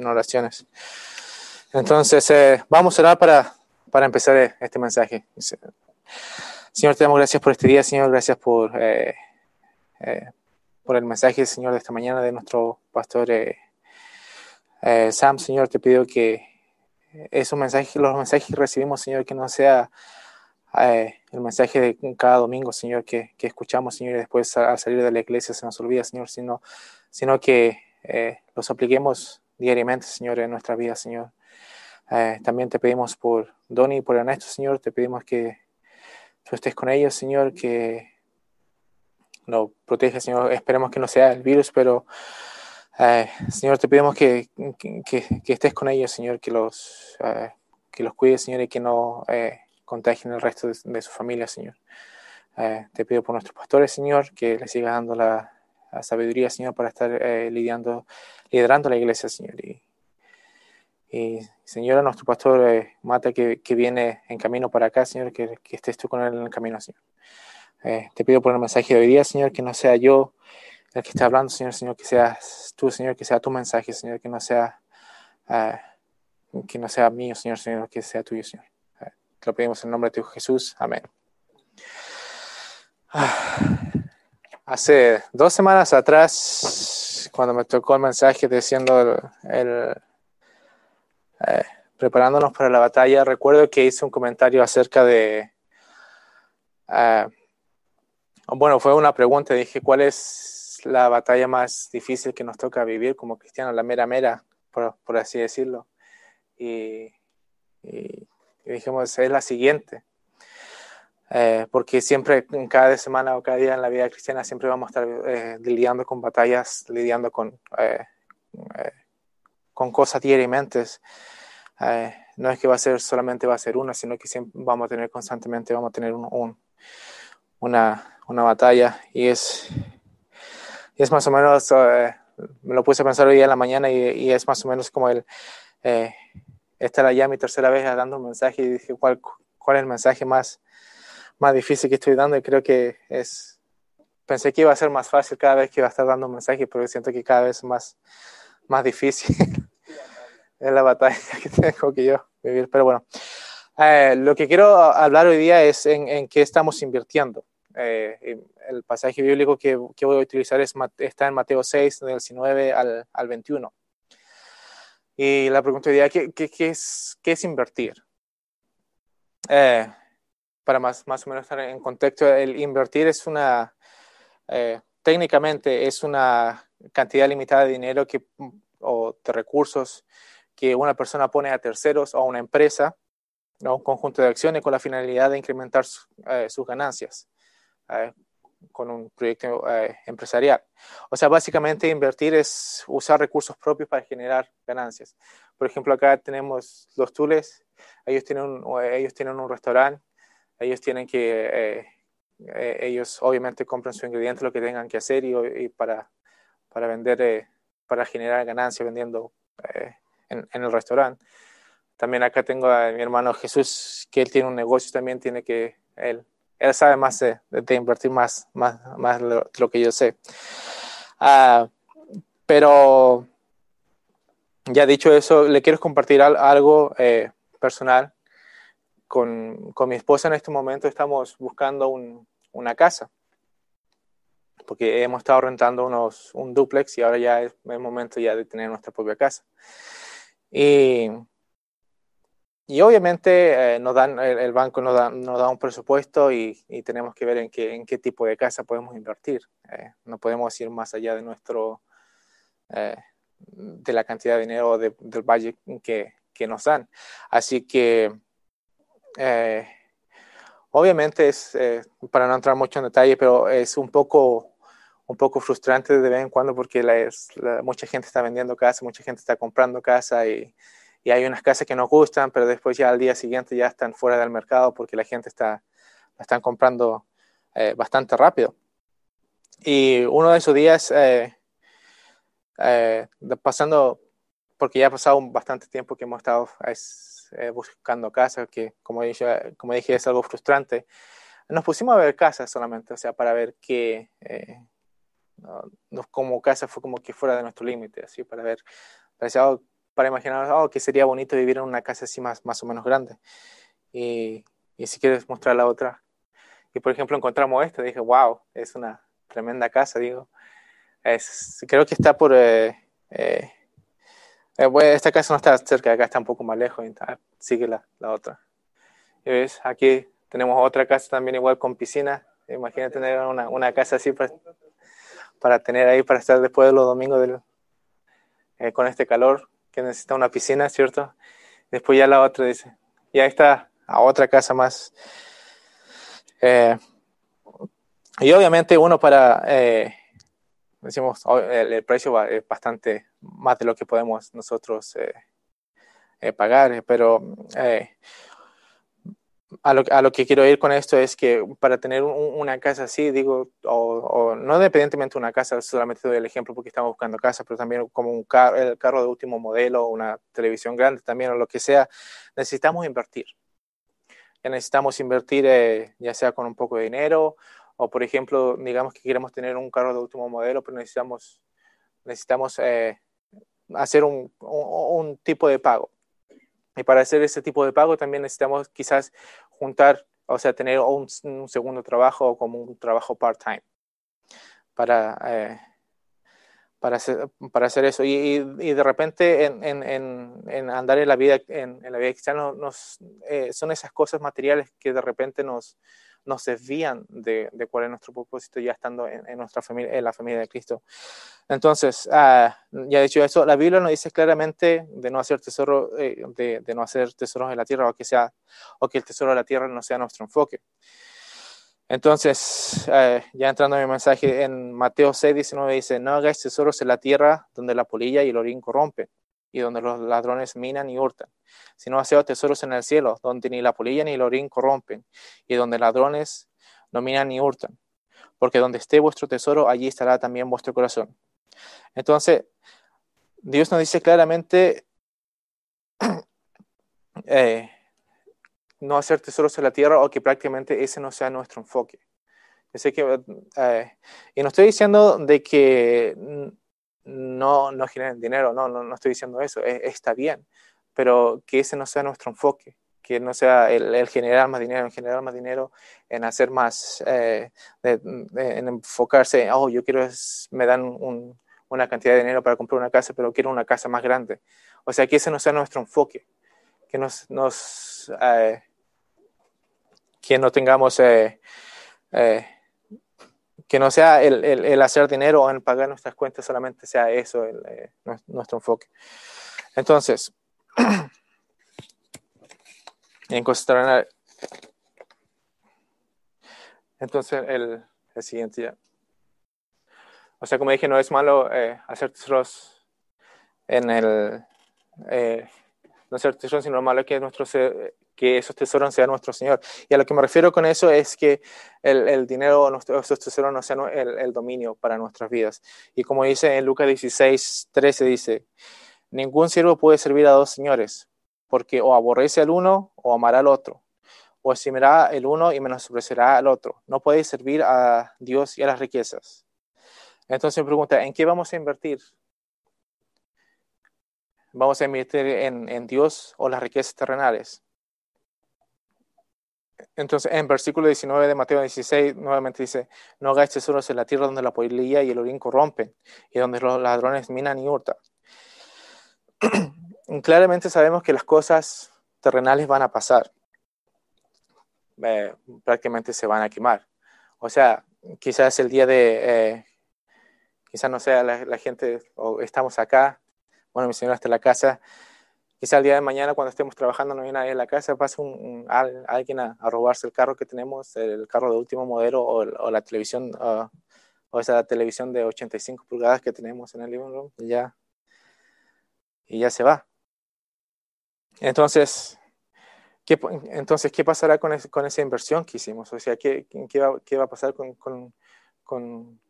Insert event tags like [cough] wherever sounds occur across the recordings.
en oraciones. Entonces, eh, vamos a orar para, para empezar este mensaje. Señor, te damos gracias por este día, Señor, gracias por, por el mensaje, Señor, de esta mañana de nuestro pastor Sam. Señor, te pido que esos mensajes, los mensajes que recibimos, Señor, que no sea eh, el mensaje de cada domingo, Señor, que, que, escuchamos, Señor, y después al salir de la iglesia se nos olvida, Señor, sino, sino que eh, los apliquemos diariamente, Señor, en nuestra vida, Señor. Eh, también te pedimos por Donny y por Ernesto, Señor, te pedimos que tú estés con ellos, Señor, que lo proteja, Señor. Esperemos que no sea el virus, pero Señor, te pedimos que, que, que, estés con ellos, Señor, que los, que los cuides, Señor, y que no contagien el resto de, su familia, Señor. Eh, te pido por nuestros pastores, Señor, que les sigas dando la, sabiduría, Señor, para estar eh, lidiando, liderando la iglesia, Señor. Y, y Señor, nuestro pastor eh, Mata, que, que, viene en camino para acá, Señor, que, que, estés tú con él en el camino, Señor. te pido por el mensaje de hoy día, Señor, que no sea yo el que esté hablando, Señor, Señor, que seas tú, Señor, que sea tu mensaje, Señor, que no sea, que no sea mío, Señor, Señor, que sea tuyo, Señor. Te lo pedimos en nombre de tu Jesús. Amén. Hace dos semanas atrás, cuando me tocó el mensaje diciendo el, eh, preparándonos para la batalla, recuerdo que hice un comentario acerca de, eh, bueno, fue una pregunta, dije, ¿cuál es la batalla más difícil que nos toca vivir como cristianos, la mera mera, por, por así decirlo? Y dijimos, es la siguiente. Eh, porque siempre, cada semana o cada día en la vida cristiana, siempre vamos a estar eh, lidiando con batallas, lidiando con, eh, con cosas diariamente. no es que va a ser solamente va a ser una, sino que siempre vamos a tener constantemente, vamos a tener un, una, una, batalla. Y es, es más o menos, me lo puse a pensar hoy en la mañana y, es más o menos como el esta era ya mi tercera vez dando un mensaje y dije, ¿cuál, cuál es el mensaje más, más difícil que estoy dando? Y creo que es, pensé que iba a ser más fácil cada vez que iba a estar dando un mensaje, pero siento que cada vez es más, más difícil. [laughs] es la batalla que [laughs] tengo que yo vivir. Pero bueno, eh, lo que quiero hablar hoy día es en, en qué estamos invirtiendo. Eh, el pasaje bíblico que, que, voy a utilizar es, está en Mateo 6, del 19 al, al 21. Y la pregunta sería, ¿qué, qué, qué, es, qué es, invertir? Eh, para más, más o menos estar en contexto, el invertir es una, eh, técnicamente es una cantidad limitada de dinero que, o de recursos que una persona pone a terceros o a una empresa, ¿no? un conjunto de acciones con la finalidad de incrementar eh, sus ganancias con un proyecto eh, empresarial. O sea, básicamente invertir es usar recursos propios para generar ganancias. Por ejemplo, acá tenemos los Tules, ellos tienen un, ellos tienen un restaurante, ellos tienen que, eh, eh, ellos obviamente compran su ingrediente, lo que tengan que hacer y, y para, para vender, para generar ganancias vendiendo en, en, el restaurante. También acá tengo a mi hermano Jesús, que él tiene un negocio, también tiene que, él él sabe más de, invertir más, más, más lo, lo que yo sé. Uh, pero ya dicho eso, le quiero compartir algo eh, personal. Con, con, mi esposa en este momento estamos buscando un, una casa, porque hemos estado rentando unos, un duplex y ahora ya es el momento ya de tener nuestra propia casa. Y y obviamente eh, nos dan, el, banco nos da, nos da un presupuesto y, y, tenemos que ver en qué, en qué tipo de casa podemos invertir. Eh, no podemos ir más allá de nuestro, eh, de la cantidad de dinero de, del budget que, que, nos dan. Así que, eh, obviamente es, eh, para no entrar mucho en detalle, pero es un poco, un poco frustrante de vez en cuando porque la, la, mucha gente está vendiendo casa, mucha gente está comprando casa y hay unas casas que nos gustan, pero después ya al día siguiente ya están fuera del mercado porque la gente está, están comprando eh, bastante rápido. Y uno de esos días, pasando, porque ya ha pasado bastante tiempo que hemos estado eh, buscando casas, que como dije, como dije es algo frustrante, nos pusimos a ver casas solamente, o sea, para ver qué, no, como casa fue como que fuera de nuestro límite, así, para ver, parecía para imaginar, oh, que sería bonito vivir en una casa así más, más o menos grande. Y, y si quieres mostrar la otra. Y por ejemplo encontramos esta, dije, wow, es una tremenda casa, digo. Es, creo que está por... Eh, eh, eh esta casa no está cerca de acá, está un poco más lejos, sigue la, la otra. Y ves, aquí tenemos otra casa también igual con piscina. Imagínate tener una, una casa así para, para, tener ahí, para estar después de los domingos del, eh, con este calor, que necesita una piscina, ¿cierto? Después ya la otra dice, ya está a otra casa más. Eh, y obviamente uno para, decimos, el, precio es bastante más de lo que podemos nosotros pagar, pero a lo, a lo, que quiero ir con esto es que para tener una casa así, digo, o, no independientemente de una casa, solamente doy el ejemplo porque estamos buscando casa, pero también como un carro, el carro de último modelo, una televisión grande también o lo que sea, necesitamos invertir. Ya necesitamos invertir eh, ya sea con un poco de dinero o por ejemplo, digamos que queremos tener un carro de último modelo, pero necesitamos, necesitamos eh, hacer un, un tipo de pago y para hacer ese tipo de pago también necesitamos quizás juntar, o sea, tener un, segundo trabajo o como un trabajo part-time para, eh, para, hacer, para hacer eso. Y, y, de repente en, en, en, andar en la vida, en, la vida cristiana nos, eh, son esas cosas materiales que de repente nos, nos desvían de, de, cuál es nuestro propósito ya estando en, nuestra familia, en la familia de Cristo. Entonces, uh, ya dicho eso, la Biblia nos dice claramente de no hacer tesoro, eh, de, no hacer tesoros en la tierra o que sea, o que el tesoro de la tierra no sea nuestro enfoque. Entonces, uh, ya entrando en mi mensaje, en Mateo 6, 19 dice, no hagáis tesoros en la tierra donde la polilla y el orín corrompen y donde los ladrones minan y hurtan, sino haced tesoros en el cielo, donde ni la polilla ni el orín corrompen, y donde ladrones no minan ni hurtan, porque donde esté vuestro tesoro, allí estará también vuestro corazón. Entonces, Dios nos dice claramente [clears throat] eh, no hacer tesoros en la tierra o que prácticamente ese no sea nuestro enfoque. que, eh, y no estoy diciendo de que no, no generen dinero, no, no, no estoy diciendo eso, e, está bien, pero que ese no sea nuestro enfoque, que no sea el, generar más dinero, en generar más dinero, en hacer más, eh, en enfocarse, oh, yo quiero, me dan una cantidad de dinero para comprar una casa, pero quiero una casa más grande. O sea, que ese no sea nuestro enfoque, que nos, nos eh, que no tengamos eh, que no sea el, el, hacer dinero o en pagar nuestras cuentas, solamente sea eso eh, nuestro enfoque. Entonces, [clears throat] en entonces el, siguiente ya. O sea, como dije, no es malo eh, hacer tesoros en el, eh, no hacer tesoros, sino lo malo que nuestro que esos tesoros sean nuestro Señor. Y a lo que me refiero con eso es que el, el dinero, esos tesoros no sean el, el, dominio para nuestras vidas. Y como dice en Lucas 16, 13, dice, ningún siervo puede servir a dos señores, porque o aborrece al uno o amará al otro, o estimará el uno y menospreciará al otro. No puede servir a Dios y a las riquezas. Entonces me pregunta, ¿en qué vamos a invertir? ¿Vamos a invertir en, en Dios o las riquezas terrenales? Entonces, en versículo 19 de Mateo 16, nuevamente dice, no hagáis tesoros en la tierra donde la polilla y el orín corrompen, y donde los ladrones minan y hurtan. [clears throat] Claramente sabemos que las cosas terrenales van a pasar. Eh, prácticamente se van a quemar. O sea, quizás el día de, eh, quizás no sea la, la, gente, o estamos acá, bueno, mi señor está en la casa, quizá el día de mañana cuando estemos trabajando no hay nadie en la casa, pasa alguien a, robarse el carro que tenemos, el carro de último modelo o, la televisión, o esa televisión de 85 pulgadas que tenemos en el living room y ya, y ya se va. Entonces, ¿qué, entonces, ¿qué pasará con, con esa inversión que hicimos? O sea, ¿qué, qué, va, qué va, a pasar con, con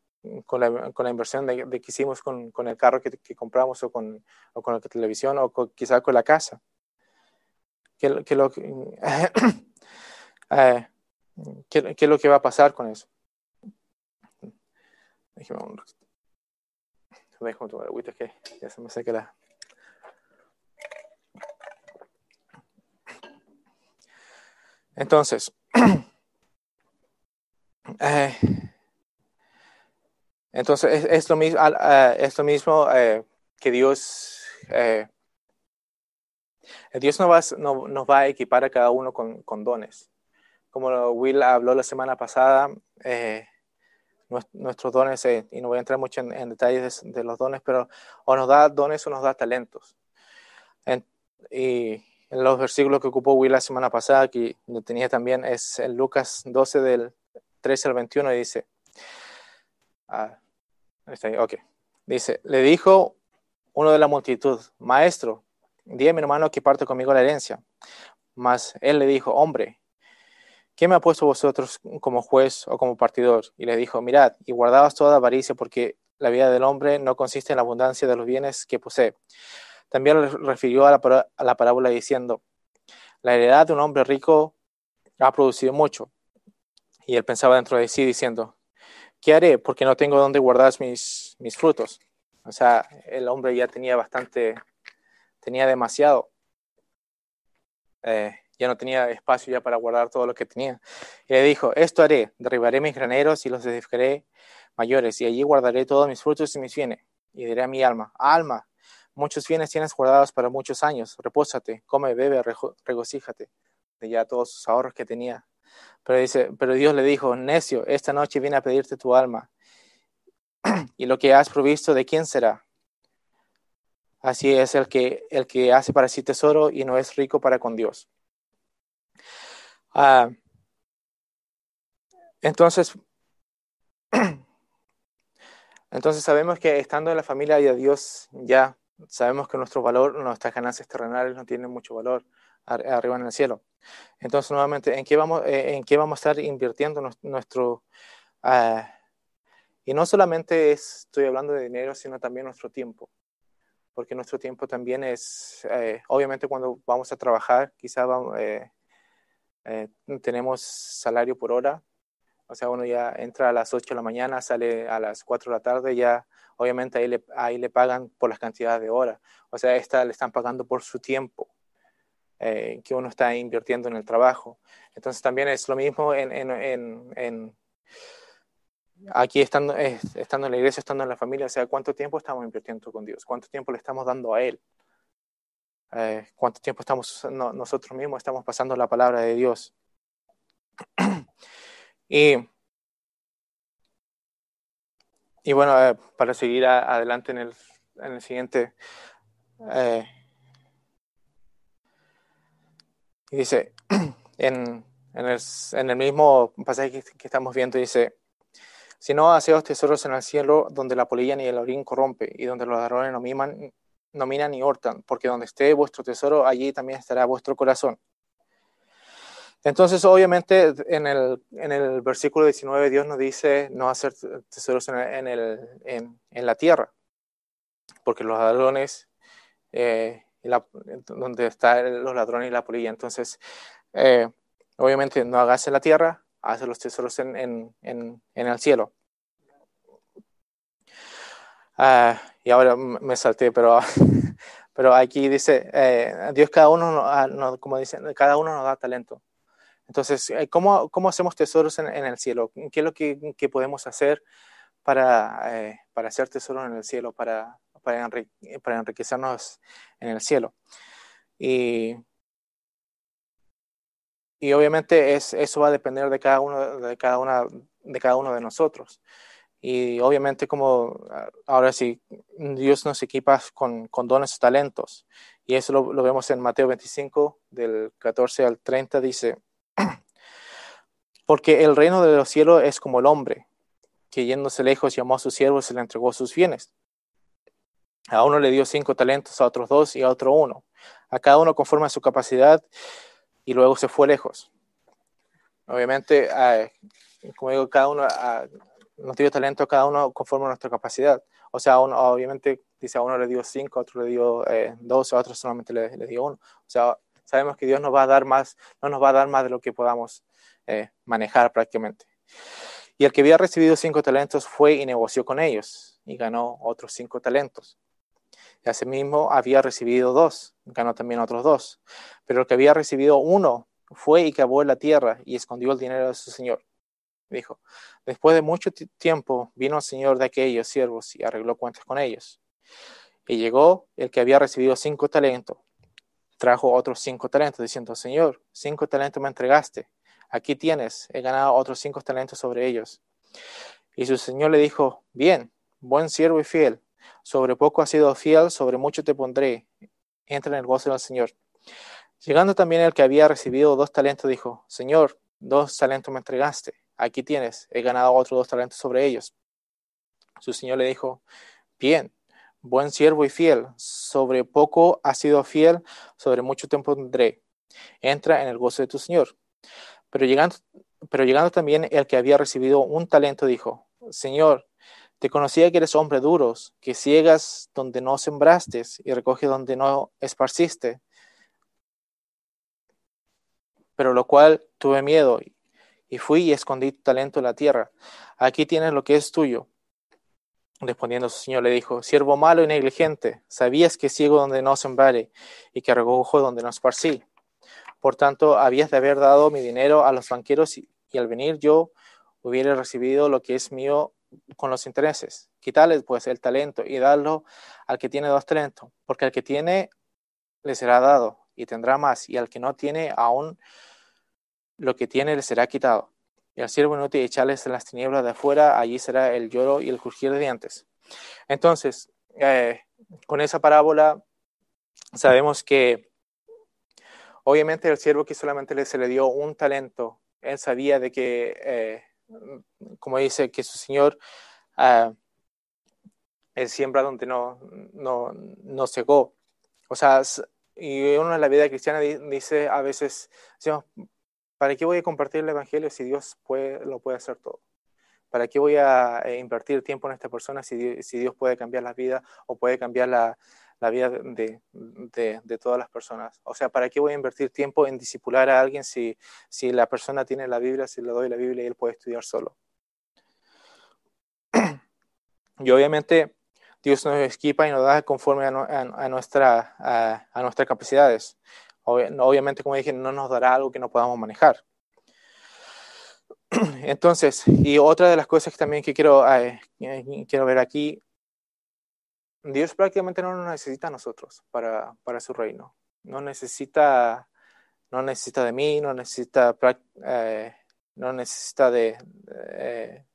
con la, con la inversión de, de, que hicimos con, con el carro que, que, compramos o con, o con la televisión o con, quizá con la casa. ¿Qué, qué lo, [coughs] eh, ¿qué, ¿Qué es lo que va a pasar con eso? Déjame un ratito. Déjame tomar agüita que ya se me seca la... Entonces, [coughs] eh, entonces es, lo mismo, es lo mismo eh, que Dios, eh, Dios nos va, no, nos va a equipar a cada uno con, con dones. Como Will habló la semana pasada, nuestros dones, y no voy a entrar mucho en, detalles de, los dones, pero o nos da dones o nos da talentos. y en los versículos que ocupó Will la semana pasada, que lo tenía también, es en Lucas 12 del 13 al 21, y dice, ah, ok, dice, le dijo uno de la multitud, maestro, di a mi hermano que parte conmigo la herencia. Mas él le dijo, hombre, ¿quién me ha puesto vosotros como juez o como partidor? Y le dijo, mirad, y guardaos toda avaricia porque la vida del hombre no consiste en la abundancia de los bienes que posee. También le refirió a a la parábola diciendo, la heredad de un hombre rico ha producido mucho. Y él pensaba dentro de sí diciendo, ¿qué haré? Porque no tengo dónde guardar mis, mis frutos. O sea, el hombre ya tenía bastante, tenía demasiado. Eh, ya no tenía espacio ya para guardar todo lo que tenía. Y le dijo, esto haré, derribaré mis graneros y los edificaré mayores, y allí guardaré todos mis frutos y mis bienes. Y diré a mi alma, alma, muchos bienes tienes guardados para muchos años, repósate, come, bebe, regocíjate de ya todos sus ahorros que tenía. Pero, dice, pero Dios le dijo, necio, esta noche viene a pedirte tu alma. [clears throat] y lo que has provisto, ¿de quién será? Así es el que, el que hace para sí tesoro y no es rico para con Dios. Ah, entonces, [clears throat] entonces sabemos que estando en la familia de Dios ya sabemos que nuestro valor, nuestras ganancias terrenales no tienen mucho valor arriba en el cielo. Entonces, nuevamente, ¿en qué vamos, eh, en qué vamos a estar invirtiendo nuestro... Ah, y no solamente estoy hablando de dinero, sino también nuestro tiempo. Porque nuestro tiempo también es, eh, obviamente cuando vamos a trabajar, quizá eh, tenemos salario por hora. O sea, uno ya entra a las 8 de la mañana, sale a las 4 de la tarde, ya obviamente ahí le, ahí le pagan por las cantidades de horas. O sea, esta le están pagando por su tiempo. Eh, que uno está invirtiendo en el trabajo. Entonces también es lo mismo en, en, en, aquí estando, estando en la iglesia, estando en la familia, o sea, cuánto tiempo estamos invirtiendo con Dios, cuánto tiempo le estamos dando a Él, eh, cuánto tiempo estamos nosotros mismos estamos pasando la palabra de Dios. [clears throat] y, y bueno, eh, para seguir adelante en el, en el siguiente y dice, [clears throat] en, en, el, en el, mismo pasaje que, estamos viendo, dice, si no haceos tesoros en el cielo, donde la polilla ni el orín corrompe, y donde los ladrones no, miman, no minan ni hortan, porque donde esté vuestro tesoro, allí también estará vuestro corazón. Entonces, obviamente, en el, en el versículo 19, Dios nos dice no hacer tesoros en, el, en, la tierra, porque los ladrones eh, donde están los ladrones y la polilla. Entonces, eh, obviamente no hagas en la tierra, haz los tesoros en, el cielo. Ah, y ahora me salté, pero, [laughs] pero aquí dice, eh, Dios cada uno, ah, como dicen, cada uno nos da talento. Entonces, eh, ¿cómo, cómo hacemos tesoros en, el cielo? ¿Qué es lo que, que podemos hacer para, para hacer tesoros en el cielo, para, para, para enriquecernos en el cielo. Y, y obviamente es, eso va a depender de cada uno de cada una de cada uno de nosotros. Y obviamente como ahora sí, Dios nos equipa con, con dones talentos. Y eso lo, lo, vemos en Mateo 25, del 14 al 30, dice, porque el reino de los cielos es como el hombre, que yéndose lejos llamó a sus siervos y le entregó sus bienes. A uno le dio cinco talentos, a otros dos y a otro uno. A cada uno conforme a su capacidad y luego se fue lejos. Obviamente, como digo, cada uno nos dio talento, cada uno conforme a nuestra capacidad. O sea, uno, obviamente, dice a uno le dio cinco, a otro le dio eh, dos, a otro solamente le, dio uno. O sea, sabemos que Dios nos va a dar más, no nos va a dar más de lo que podamos eh, manejar prácticamente. Y el que había recibido cinco talentos fue y negoció con ellos y ganó otros cinco talentos. Y mismo había recibido dos, ganó también otros dos. Pero el que había recibido uno fue y cavó en la tierra y escondió el dinero de su señor. Dijo, después de mucho tiempo vino el señor de aquellos siervos y arregló cuentas con ellos. Y llegó el que había recibido cinco talentos, trajo otros cinco talentos, diciendo, Señor, cinco talentos me entregaste, aquí tienes, he ganado otros cinco talentos sobre ellos. Y su señor le dijo, bien, buen siervo y fiel, sobre poco has sido fiel, sobre mucho te pondré, entra en el gozo del Señor. Llegando también el que había recibido dos talentos, dijo, Señor, dos talentos me entregaste, aquí tienes, he ganado otros dos talentos sobre ellos. Su señor le dijo, bien, buen siervo y fiel, sobre poco has sido fiel, sobre mucho tiempo tendré. Entra en el gozo de tu señor. Pero llegando, pero llegando también el que había recibido un talento, dijo, Señor, te conocía que eres hombre duro, que ciegas donde no sembraste y recoges donde no esparciste pero lo cual tuve miedo y fui y escondí tu talento en la tierra. Aquí tienes lo que es tuyo. Respondiendo su señor le dijo, siervo malo y negligente, sabías que ciego donde no sembrare y que recojo donde no esparcí. Por tanto, habías de haber dado mi dinero a los banqueros y, al venir yo hubiera recibido lo que es mío con los intereses. Quitales pues el talento y darlo al que tiene dos talentos, porque al que tiene le será dado y tendrá más, y al que no tiene aún lo que tiene le será quitado. Y al siervo inútil echarles en las tinieblas de afuera, allí será el lloro y el crujir de dientes. Entonces, eh, con esa parábola sabemos que obviamente el siervo que solamente se le dio un talento, él sabía de que, eh, como dice, que su señor uh, él siembra donde no, no, no cegó. O sea, y uno en la vida cristiana dice a veces, ¿Para qué voy a compartir el Evangelio si Dios puede, lo puede hacer todo? ¿Para qué voy a eh, invertir tiempo en esta persona si Dios, puede cambiar la vida o puede cambiar la, vida de, todas las personas? O sea, ¿para qué voy a invertir tiempo en disipular a alguien si, la persona tiene la Biblia, si le doy la Biblia y él puede estudiar solo? [clears throat] Y obviamente Dios nos equipa y nos da conforme a nuestras capacidades. Obviamente, como dije, no nos dará algo que no podamos manejar. [clears throat] Entonces, y otra de las cosas que también que quiero, eh, quiero ver aquí, Dios prácticamente no nos necesita a nosotros para, para su reino. No necesita, no necesita de mí, no necesita, eh, no necesita de,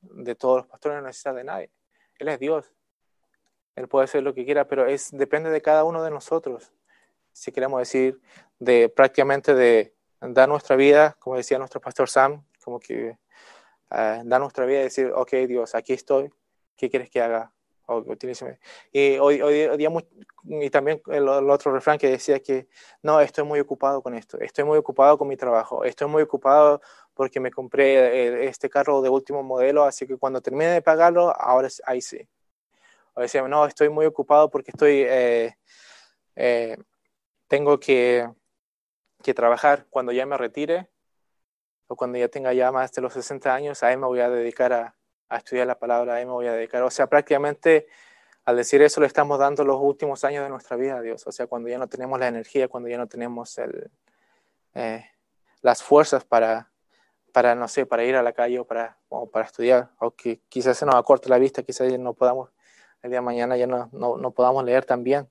de, todos los pastores, no necesita de nadie. Él es Dios. Él puede hacer lo que quiera, pero es, depende de cada uno de nosotros si queremos decir, de prácticamente de dar nuestra vida, como decía nuestro pastor Sam, como que uh, dar nuestra vida y decir, ok, Dios, aquí estoy, ¿qué quieres que haga? y hoy, hoy, día, y también el, el, otro refrán que decía que, no, estoy muy ocupado con esto, estoy muy ocupado con mi trabajo, estoy muy ocupado porque me compré este carro de último modelo, así que cuando termine de pagarlo, ahora ahí sí. O decía, no, estoy muy ocupado porque estoy... Eh, eh, tengo que, que trabajar cuando ya me retire o cuando ya tenga ya más de los 60 años, ahí me voy a dedicar a, estudiar la palabra, ahí me voy a dedicar. O sea, prácticamente al decir eso le estamos dando los últimos años de nuestra vida a Dios. O sea, cuando ya no tenemos la energía, cuando ya no tenemos el, eh, las fuerzas para, para, no sé, para ir a la calle o para, o para estudiar, o que quizás se nos acorte la vista, quizás no podamos, el día de mañana ya no, no, no podamos leer tan bien.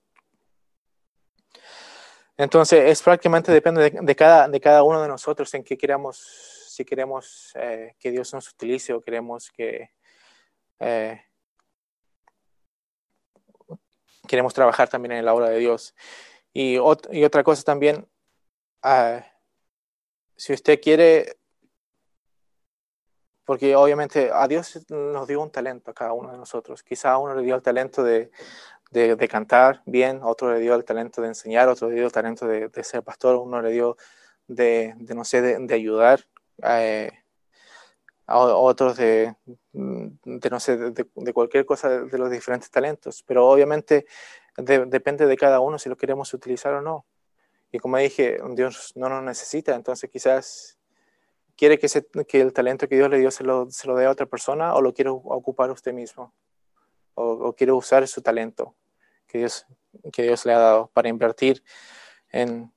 Entonces, es prácticamente depende de, cada, de cada uno de nosotros en qué queremos, si queremos eh, que Dios nos utilice o queremos que eh, queremos trabajar también en la obra de Dios. Y, ot y otra cosa también, uh, si usted quiere, porque obviamente a Dios nos dio un talento a cada uno de nosotros. Quizá a uno le dio el talento de, de, cantar bien, otro le dio el talento de enseñar, otro le dio el talento de, ser pastor, uno le dio de, de no sé, de, ayudar, eh, a otros de, no sé, de, cualquier cosa de, los diferentes talentos. Pero obviamente depende de cada uno si lo queremos utilizar o no. Y como dije, Dios no nos necesita, entonces quizás quiere que, se, el talento que Dios le dio se lo, se lo dé a otra persona o lo quiere ocupar usted mismo o, o quiere usar su talento que Dios, que Dios le ha dado para invertir en,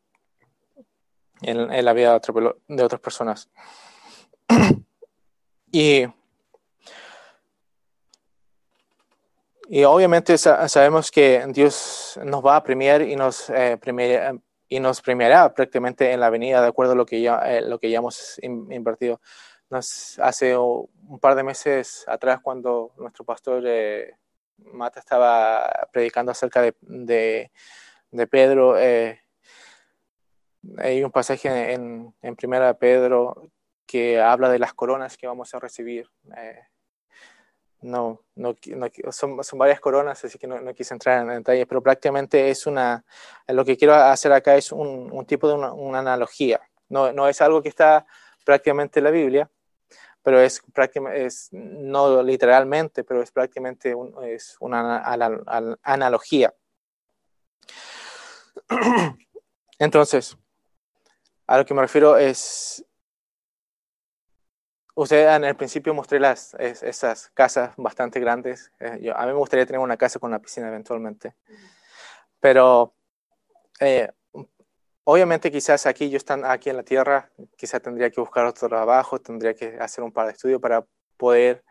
en, la vida de, otras personas. [clears throat] y, y obviamente sabemos que Dios nos va a premiar y nos, eh, y nos premiará prácticamente en la venida de acuerdo a lo que ya, eh, lo que ya hemos invertido. Nos, hace un par de meses atrás cuando nuestro pastor eh, Mata estaba predicando acerca de, Pedro, eh, hay un pasaje en, en Primera Pedro que habla de las coronas que vamos a recibir. Eh, no, no, son, varias coronas, así que no, quise entrar en detalles, pero prácticamente es una, lo que quiero hacer acá es un, un tipo de una, una analogía. No, no, es algo que está prácticamente en la Biblia, pero es prácticamente, es, no literalmente, pero es prácticamente es una analogía. [clears throat] Entonces, a lo que me refiero es, usted en el principio mostré las, esas casas bastante grandes. Eh, yo, a mí me gustaría tener una casa con una piscina eventualmente, pero eh, Obviamente quizás aquí yo están aquí en la tierra, quizás tendría que buscar otro trabajo, tendría que hacer un par de estudios para poder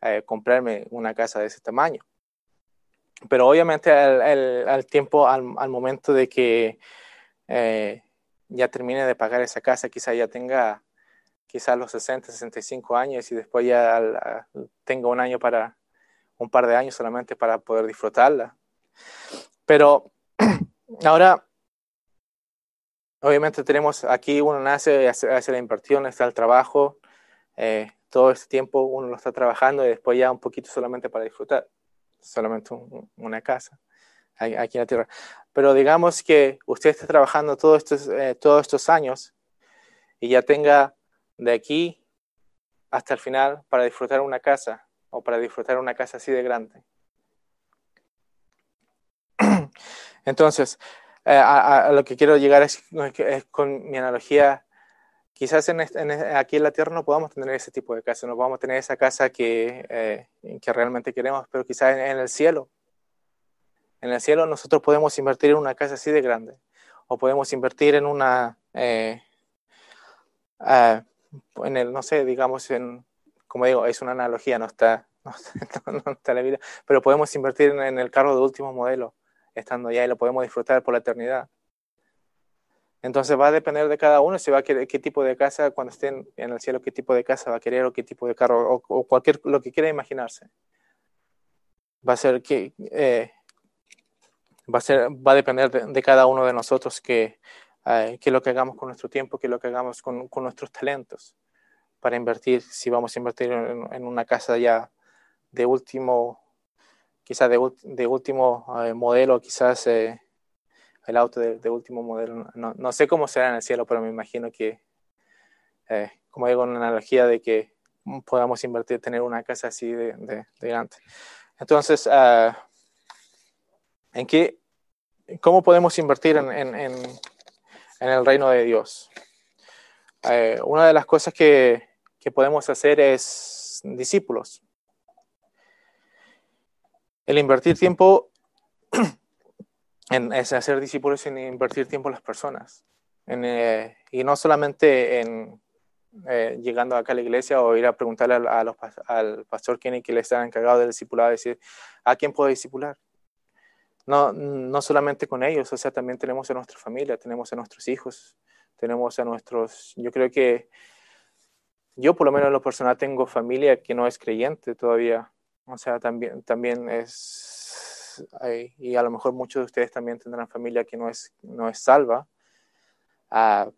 eh, comprarme una casa de ese tamaño. Pero obviamente al, tiempo, al, momento de que eh, ya termine de pagar esa casa, quizás ya tenga quizás los 60, 65 años y después ya tenga un año para, un par de años solamente para poder disfrutarla. Pero [clears throat] ahora obviamente tenemos aquí, uno nace, hace, hace la inversión, está el trabajo, eh, todo este tiempo uno lo está trabajando y después ya un poquito solamente para disfrutar, solamente una casa aquí en la tierra. Pero digamos que usted está trabajando todos estos, eh, todos estos años y ya tenga de aquí hasta el final para disfrutar una casa o para disfrutar una casa así de grande. [clears throat] Entonces, eh, a, lo que quiero llegar es, con mi analogía, quizás en, aquí en la Tierra no podamos tener ese tipo de casa, no podamos tener esa casa que, eh, que realmente queremos, pero quizás en, el cielo, en el cielo nosotros podemos invertir en una casa así de grande, o podemos invertir en una, eh, en el, no sé, digamos, en, como digo, es una analogía, no está, [laughs] no, está en la vida, pero podemos invertir en el carro de último modelo estando allá y lo podemos disfrutar por la eternidad. Entonces va a depender de cada uno si va a querer qué tipo de casa, cuando estén en el cielo, qué tipo de casa va a querer o qué tipo de carro o, cualquier lo que quiera imaginarse. Va a ser que eh, va a ser va a depender de, cada uno de nosotros que eh, qué lo que hagamos con nuestro tiempo, qué lo que hagamos con, con nuestros talentos para invertir, si vamos a invertir en una casa ya de último quizás de, último eh, modelo, quizás eh, el auto de, último modelo. No, sé cómo será en el cielo, pero me imagino que, eh, como digo, una analogía de que podamos invertir, tener una casa así de, de, grande. Entonces, ah, ¿en qué, ¿cómo podemos invertir en, el reino de Dios? una de las cosas que, que podemos hacer es discípulos el invertir tiempo en hacer discípulos en invertir tiempo en las personas. Eh, y no solamente en eh, llegando acá a la iglesia o ir a preguntarle a, los, al pastor Kenny que le está encargado del discipulado, decir, ¿a quién puedo discipular? No, no solamente con ellos, o sea, también tenemos a nuestra familia, tenemos a nuestros hijos, tenemos a nuestros, yo creo que yo por lo menos en lo personal tengo familia que no es creyente todavía, o sea, también, también es, y a lo mejor muchos de ustedes también tendrán familia que no es, no es salva, uh,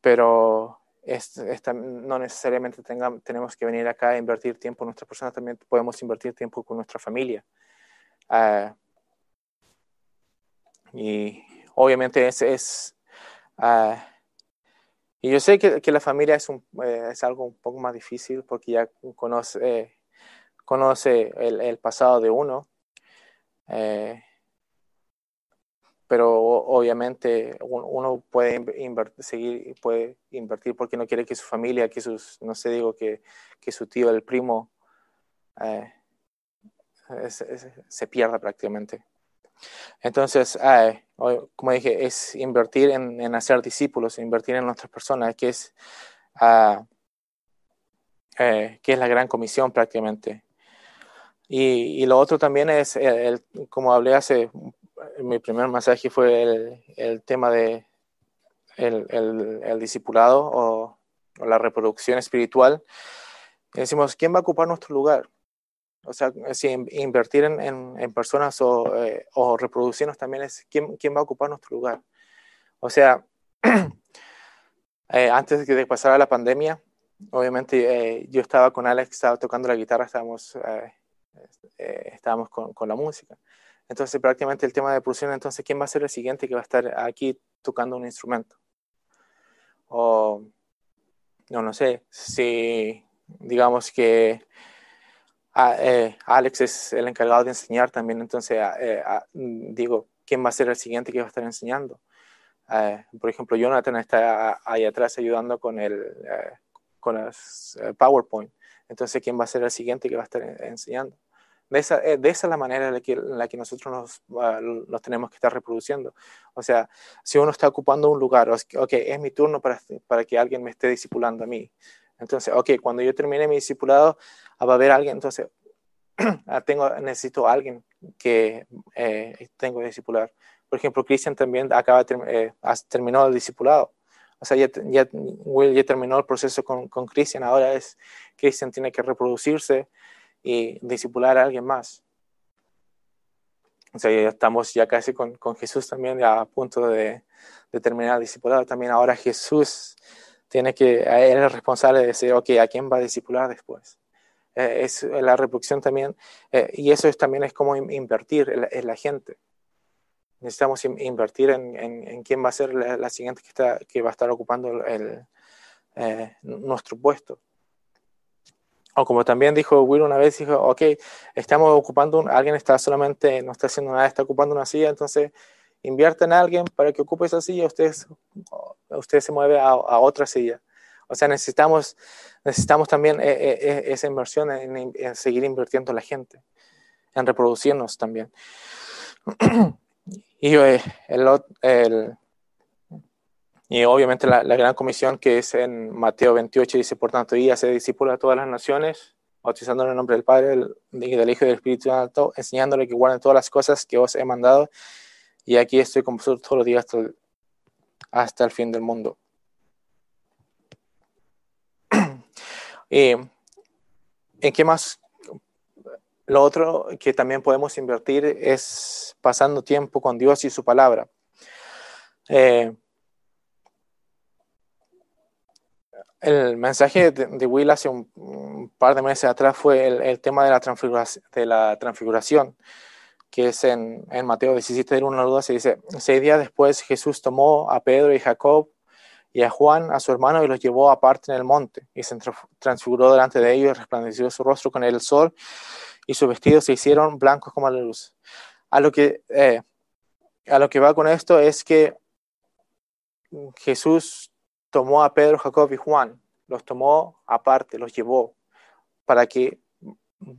pero es, no necesariamente tenemos que venir acá a invertir tiempo en nuestra persona, también podemos invertir tiempo con nuestra familia. Uh, y obviamente es, es uh, y yo sé que, que la familia es, un, eh, es algo un poco más difícil porque ya conoce, conoce el, pasado de uno, eh, pero obviamente uno puede seguir, puede invertir porque no quiere que su familia, que sus, no sé, digo que, que su tío, el primo, eh, se pierda prácticamente. Entonces, como dije, es invertir en, hacer discípulos, invertir en nuestras personas, que es, eh, que es la gran comisión prácticamente. Y, lo otro también es, el, como hablé hace, mi primer mensaje fue el, tema de el, discipulado o, la reproducción espiritual. decimos, ¿quién va a ocupar nuestro lugar? O sea, si invertir en, personas eh, o, reproducirnos también es ¿quién, quién va a ocupar nuestro lugar. O sea, [clears throat] eh, antes de que pasara la pandemia, obviamente eh, yo estaba con Alex, estaba tocando la guitarra, estábamos eh, estábamos con, con, la música. Entonces, prácticamente el tema de producción, entonces, ¿quién va a ser el siguiente que va a estar aquí tocando un instrumento? O, no, no sé, si digamos que eh, Alex es el encargado de enseñar también, entonces, eh, digo, ¿quién va a ser el siguiente que va a estar enseñando? por ejemplo, Jonathan está ahí atrás ayudando con el con las PowerPoint. Entonces, ¿quién va a ser el siguiente que va a estar enseñando? De esa, eh, de esa es la manera en la que, la que nosotros nos, ah, nos, tenemos que estar reproduciendo. O sea, si uno está ocupando un lugar, ok, es mi turno para, para que alguien me esté discipulando a mí. Entonces, ok, cuando yo termine mi discipulado, ah, va a haber alguien, entonces, [clears throat] ah, tengo, necesito a alguien que eh, tengo que discipular. Por ejemplo, Christian también acaba eh, terminó el discipulado. O sea, ya, ya, Will ya terminó el proceso con, con Christian. Ahora es, Christian tiene que reproducirse y discipular a alguien más. O sea, ya estamos ya casi con, con Jesús también ya a punto de, de terminar el discipulado. También ahora Jesús tiene que, él es responsable de decir, ok, ¿a quién va a discipular después? Eh, es la reproducción también, eh, y eso es, también es como invertir en, la gente. Necesitamos invertir en, en, quién va a ser la, siguiente que, está, que va a estar ocupando el, eh, nuestro puesto. O como también dijo Will una vez, dijo, ok, estamos ocupando, alguien está solamente, no está haciendo nada, está ocupando una silla, entonces invierte en alguien para que ocupe esa silla, usted, usted se mueve a, otra silla. O sea, necesitamos, necesitamos también eh, eh, eh, esa inversión en, seguir invirtiendo en la gente, en reproducirnos también. [clears throat] y el, el, y obviamente la, gran comisión que es en Mateo 28 dice, por tanto, y hace discípulos a todas las naciones, bautizando en el nombre del Padre, del, del Hijo y del Espíritu Santo, enseñándole que guarden todas las cosas que os he mandado. Y aquí estoy con vosotros todos los días hasta el, hasta el fin del mundo. y [clears throat] en qué más lo otro que también podemos invertir es pasando tiempo con Dios y su palabra. Eh, El mensaje de, Will hace un, par de meses atrás fue el, tema de la, transfiguración, de que es en, Mateo 17, de 1 2, se dice, seis días después Jesús tomó a Pedro y Jacob y a Juan, a su hermano, y los llevó aparte en el monte, y se transfiguró delante de ellos y resplandeció su rostro con el sol, y sus vestidos se hicieron blancos como la luz. A lo que, eh, a lo que va con esto es que Jesús tomó a Pedro, Jacob y Juan, los tomó aparte, los llevó para que,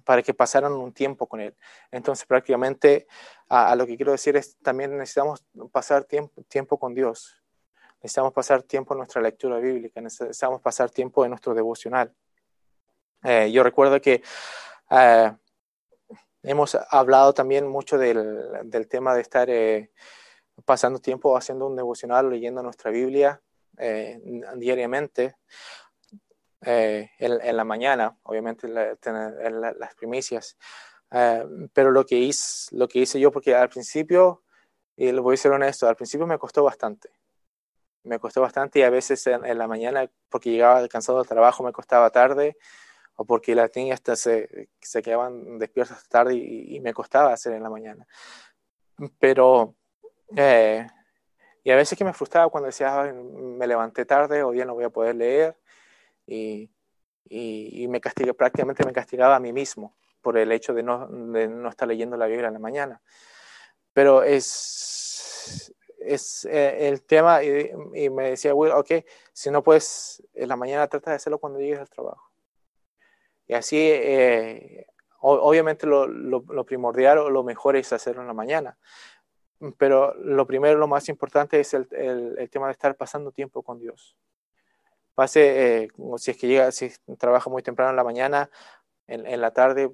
para que pasaran un tiempo con él. Entonces, prácticamente, a, lo que quiero decir es, también necesitamos pasar tiempo, tiempo con Dios. Necesitamos pasar tiempo en nuestra lectura bíblica, necesitamos pasar tiempo en nuestro devocional. Eh, yo recuerdo que eh, hemos hablado también mucho del, del tema de estar eh, pasando tiempo haciendo un devocional, leyendo nuestra Biblia. Eh, diariamente. Eh, en, la mañana, obviamente en las primicias. Eh, pero lo que, hice, lo que hice yo, porque al principio, y lo voy a ser honesto, al principio me costó bastante. Me costó bastante y a veces en, la mañana, porque llegaba cansado del trabajo, me costaba tarde, o porque las niñas se, se quedaban despiertas tarde y, me costaba hacer en la mañana. Pero y a veces que me frustraba cuando decía, me levanté tarde, o día no voy a poder leer. Y, y, me castiga, prácticamente me castigaba a mí mismo por el hecho de no, de no estar leyendo la Biblia en la mañana. Pero es, es eh, el tema, y, me decía, Will, ok, si no puedes en la mañana, trata de hacerlo cuando llegues al trabajo. Y así, eh, obviamente lo, lo, primordial o lo mejor es hacerlo en la mañana, pero lo primero, lo más importante es el, tema de estar pasando tiempo con Dios. Pase, eh, si es que llega, si trabaja muy temprano en la mañana, en, la tarde,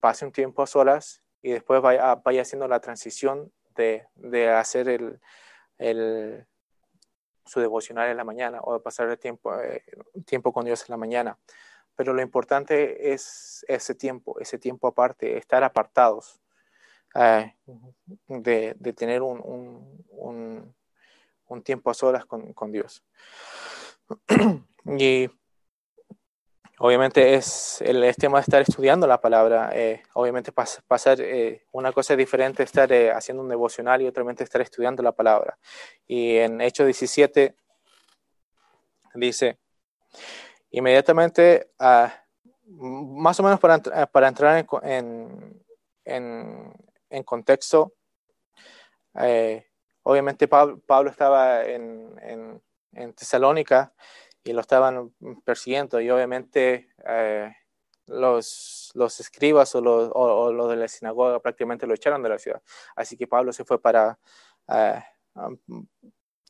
pase un tiempo a solas y después vaya, vaya haciendo la transición de, hacer el, su devocional en la mañana o pasar el tiempo, eh, tiempo con Dios en la mañana. Pero lo importante es ese tiempo, ese tiempo aparte, estar apartados, eh, de, de, tener un, un, un, tiempo a solas con, con Dios. [clears throat] y obviamente es el, tema de estar estudiando la palabra. Eh, obviamente pasar eh, una cosa diferente estar eh, haciendo un devocional y otra estar estudiando la palabra. Y en Hechos 17 dice, inmediatamente, ah, más o menos para, para entrar en, en, en contexto, obviamente Pablo, estaba en, en, en Tesalónica y lo estaban persiguiendo y obviamente eh, los, los escribas o los, o, los de la sinagoga prácticamente lo echaron de la ciudad. Así que Pablo se fue para, eh, um,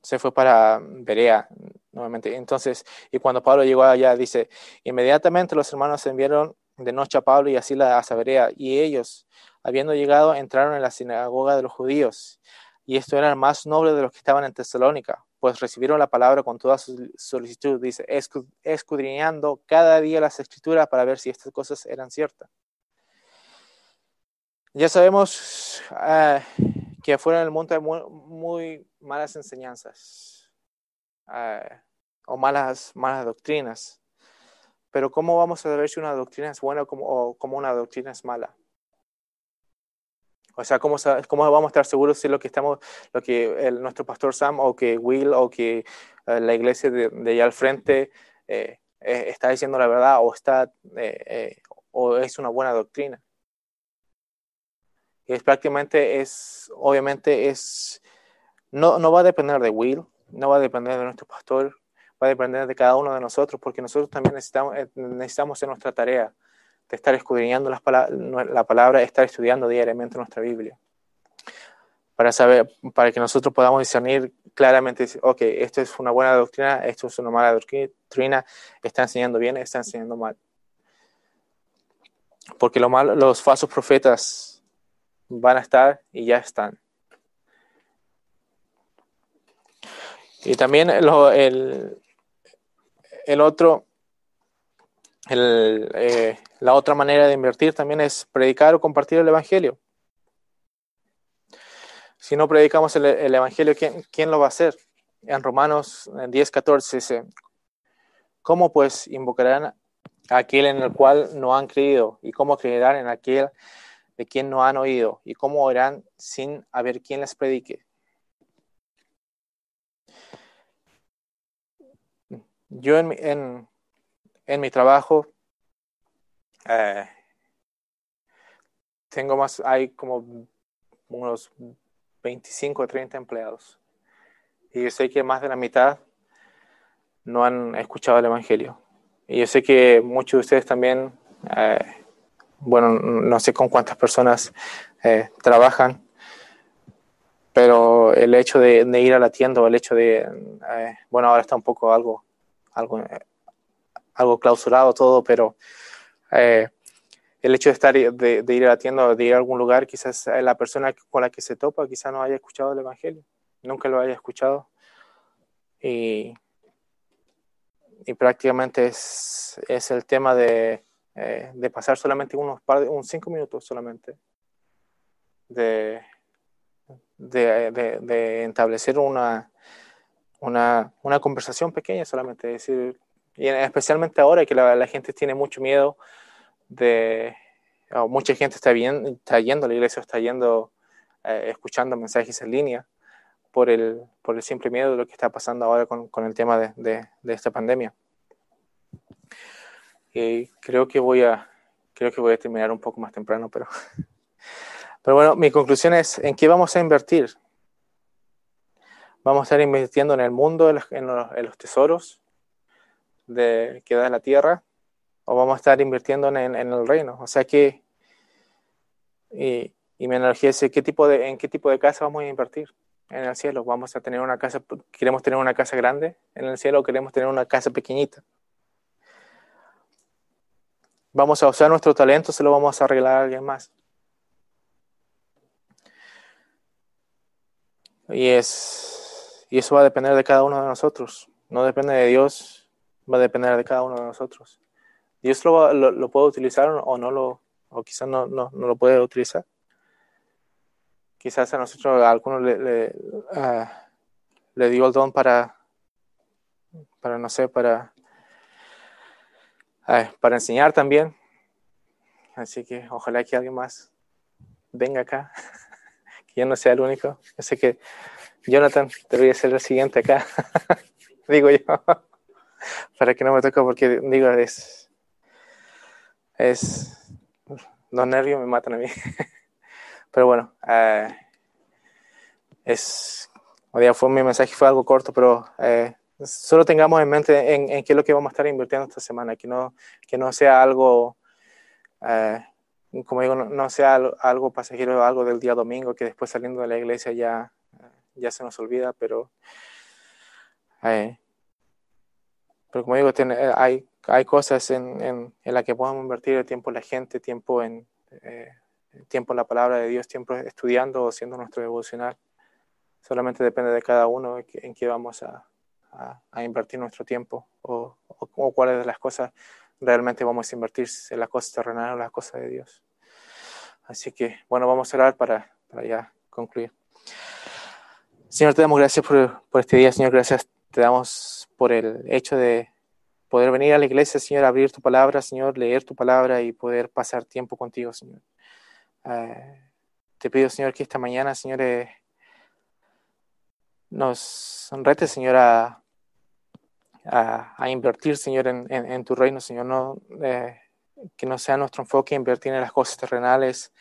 se fue para Berea nuevamente. Entonces, y cuando Pablo llegó allá, dice, inmediatamente los hermanos enviaron de noche a Pablo y así la, a Berea, y ellos, habiendo llegado, entraron en la sinagoga de los judíos, y esto era el más noble de los que estaban en Tesalónica pues recibieron la palabra con toda su solicitud, dice, escudriñando cada día las escrituras para ver si estas cosas eran ciertas. Ya sabemos uh, que afuera del mundo hay muy, malas enseñanzas uh, o malas, malas doctrinas, pero ¿cómo vamos a saber si una doctrina es buena o cómo una doctrina es mala? O sea, ¿cómo, ¿cómo, vamos a estar seguros si lo que estamos, lo que nuestro pastor Sam o que Will o que eh, la iglesia de, allá al frente eh, eh, está diciendo la verdad o está o es una buena doctrina? Es prácticamente es, obviamente es, no, no va a depender de Will, no va a depender de nuestro pastor, va a depender de cada uno de nosotros, porque nosotros también necesitamos, necesitamos hacer nuestra tarea de estar escudriñando las la palabra, estar estudiando diariamente nuestra Biblia. Para saber, para que nosotros podamos discernir claramente, ok, esto es una buena doctrina, esto es una mala doctrina, está enseñando bien, está enseñando mal. Porque lo malo, los falsos profetas van a estar y ya están. Y también el, el otro, eh, la otra manera de invertir también es predicar o compartir el Evangelio. Si no predicamos el, Evangelio, ¿quién, lo va a hacer? En Romanos 10, 14 dice, ¿cómo pues invocarán a aquel en el cual no han creído? ¿Y cómo creerán en aquel de quien no han oído? ¿Y cómo oirán sin haber quien les predique? Yo en, en mi trabajo eh, tengo más, hay como unos 25 o 30 empleados. Y yo sé que más de la mitad no han escuchado el Evangelio. Y yo sé que muchos de ustedes también, eh, bueno, no sé con cuántas personas eh, trabajan, pero el hecho de, ir a la tienda o el hecho de, bueno, ahora está un poco algo, algo, algo clausurado todo, pero eh, el hecho de estar de, ir a la tienda de ir a algún lugar, quizás la persona con la que se topa quizás no haya escuchado el Evangelio, nunca lo haya escuchado. Y, y prácticamente es, es, el tema de, eh, de, pasar solamente unos par de, unos cinco minutos solamente, de, de, de establecer una, una, una, conversación pequeña solamente, decir, y especialmente ahora que la, la gente tiene mucho miedo de mucha gente está, bien, está yendo a la iglesia, está yendo, eh, escuchando mensajes en línea por el, por el simple miedo de lo que está pasando ahora con, con el tema de, de, de, esta pandemia. Y creo que voy a, creo que voy a terminar un poco más temprano, pero, [laughs] pero bueno, mi conclusión es, ¿en qué vamos a invertir? Vamos a estar invirtiendo en el mundo, en los, en los, tesoros de, que da la tierra, o vamos a estar invirtiendo en, el reino. O sea que y, y analogía es ¿qué tipo de, en qué tipo de casa vamos a invertir en el cielo. Vamos a tener una casa, queremos tener una casa grande en el cielo o queremos tener una casa pequeñita. Vamos a usar nuestro talento, se lo vamos a arreglar a alguien más. Y, es, y eso va a depender de cada uno de nosotros. No depende de Dios, va a depender de cada uno de nosotros. Dios lo, lo, puede utilizar o no lo, o quizás no, no, no, lo puede utilizar. Quizás a nosotros, a algunos le, le, ah, le dio el don para, para no sé, para, para enseñar también. Así que ojalá que alguien más venga acá, [laughs] que yo no sea el único. Yo sé que Jonathan, te voy a ser el siguiente acá, [laughs] digo yo, [laughs] para que no me toque, porque digo, es, es, los nervios me matan a mí. [laughs] Pero bueno, eh, es, o fue mi mensaje fue algo corto, pero eh, solo tengamos en mente en, qué es lo que vamos a estar invirtiendo esta semana, que no, que no sea algo, eh, como digo, no, sea algo pasajero, algo del día domingo, que después saliendo de la iglesia ya, ya se nos olvida, pero, pero como digo, hay, hay cosas en, en, las que podemos invertir el tiempo en la gente, tiempo en tiempo en la palabra de Dios, tiempo estudiando o haciendo nuestro devocional. Solamente depende de cada uno en qué vamos a, a, invertir nuestro tiempo o, o, cuáles de las cosas realmente vamos a invertir, en las cosas terrenales o las cosas de Dios. Así que, bueno, vamos a orar para, para ya concluir. Señor, te damos gracias por, este día, Señor, gracias te damos por el hecho de poder venir a la iglesia, Señor, abrir tu palabra, Señor, leer tu palabra y poder pasar tiempo contigo, Señor. Eh, te pido, Señor, que esta mañana, Señor, eh, nos rete, Señor, a, invertir, Señor, en, tu reino, Señor. No, eh, que no sea nuestro enfoque invertir en las cosas terrenales,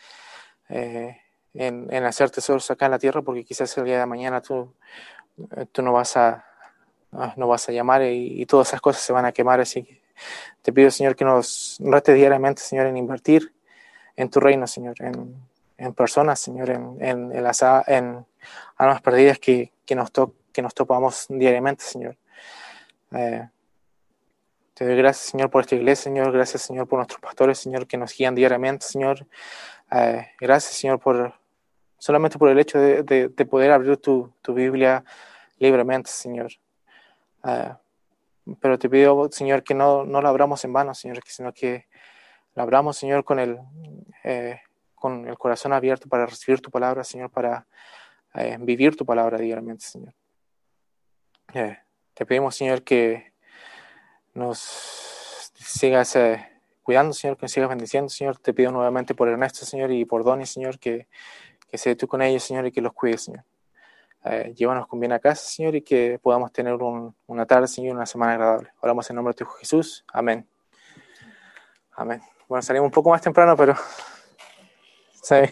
en, en, hacer tesoros acá en la tierra, porque quizás el día de mañana tú, tú no vas a ah, no vas a llamar y, y, todas esas cosas se van a quemar. Así que te pido, Señor, que nos rete diariamente, Señor, en invertir en tu reino, Señor, en, en personas, Señor, en, en, en, las en almas perdidas que, que, nos to, que nos topamos diariamente, Señor. Eh, te doy gracias, Señor, por esta iglesia, Señor. Gracias, Señor, por nuestros pastores, Señor, que nos guían diariamente, Señor. Eh, gracias, Señor, por solamente por el hecho de, de, de poder abrir tu, Biblia libremente, Señor. Eh, pero te pido, Señor, que no, no la abramos en vano, Señor, sino que la abramos, Señor, con el, eh, con el corazón abierto para recibir tu palabra, Señor, para eh, vivir tu palabra diariamente, Señor. Eh, te pedimos, Señor, que nos sigas cuidando, Señor, que nos sigas bendiciendo, Señor. Te pido nuevamente por Ernesto, Señor, y por Donny, Señor, que, que sea tú con ellos, Señor, y que los cuides, Señor. llévanos con bien a casa, Señor, y que podamos tener un, una tarde, Señor, una semana agradable. Oramos en nombre de tu Jesús. Amén. Amén. Bueno, salimos un poco más temprano, pero... [laughs] ¿sabes?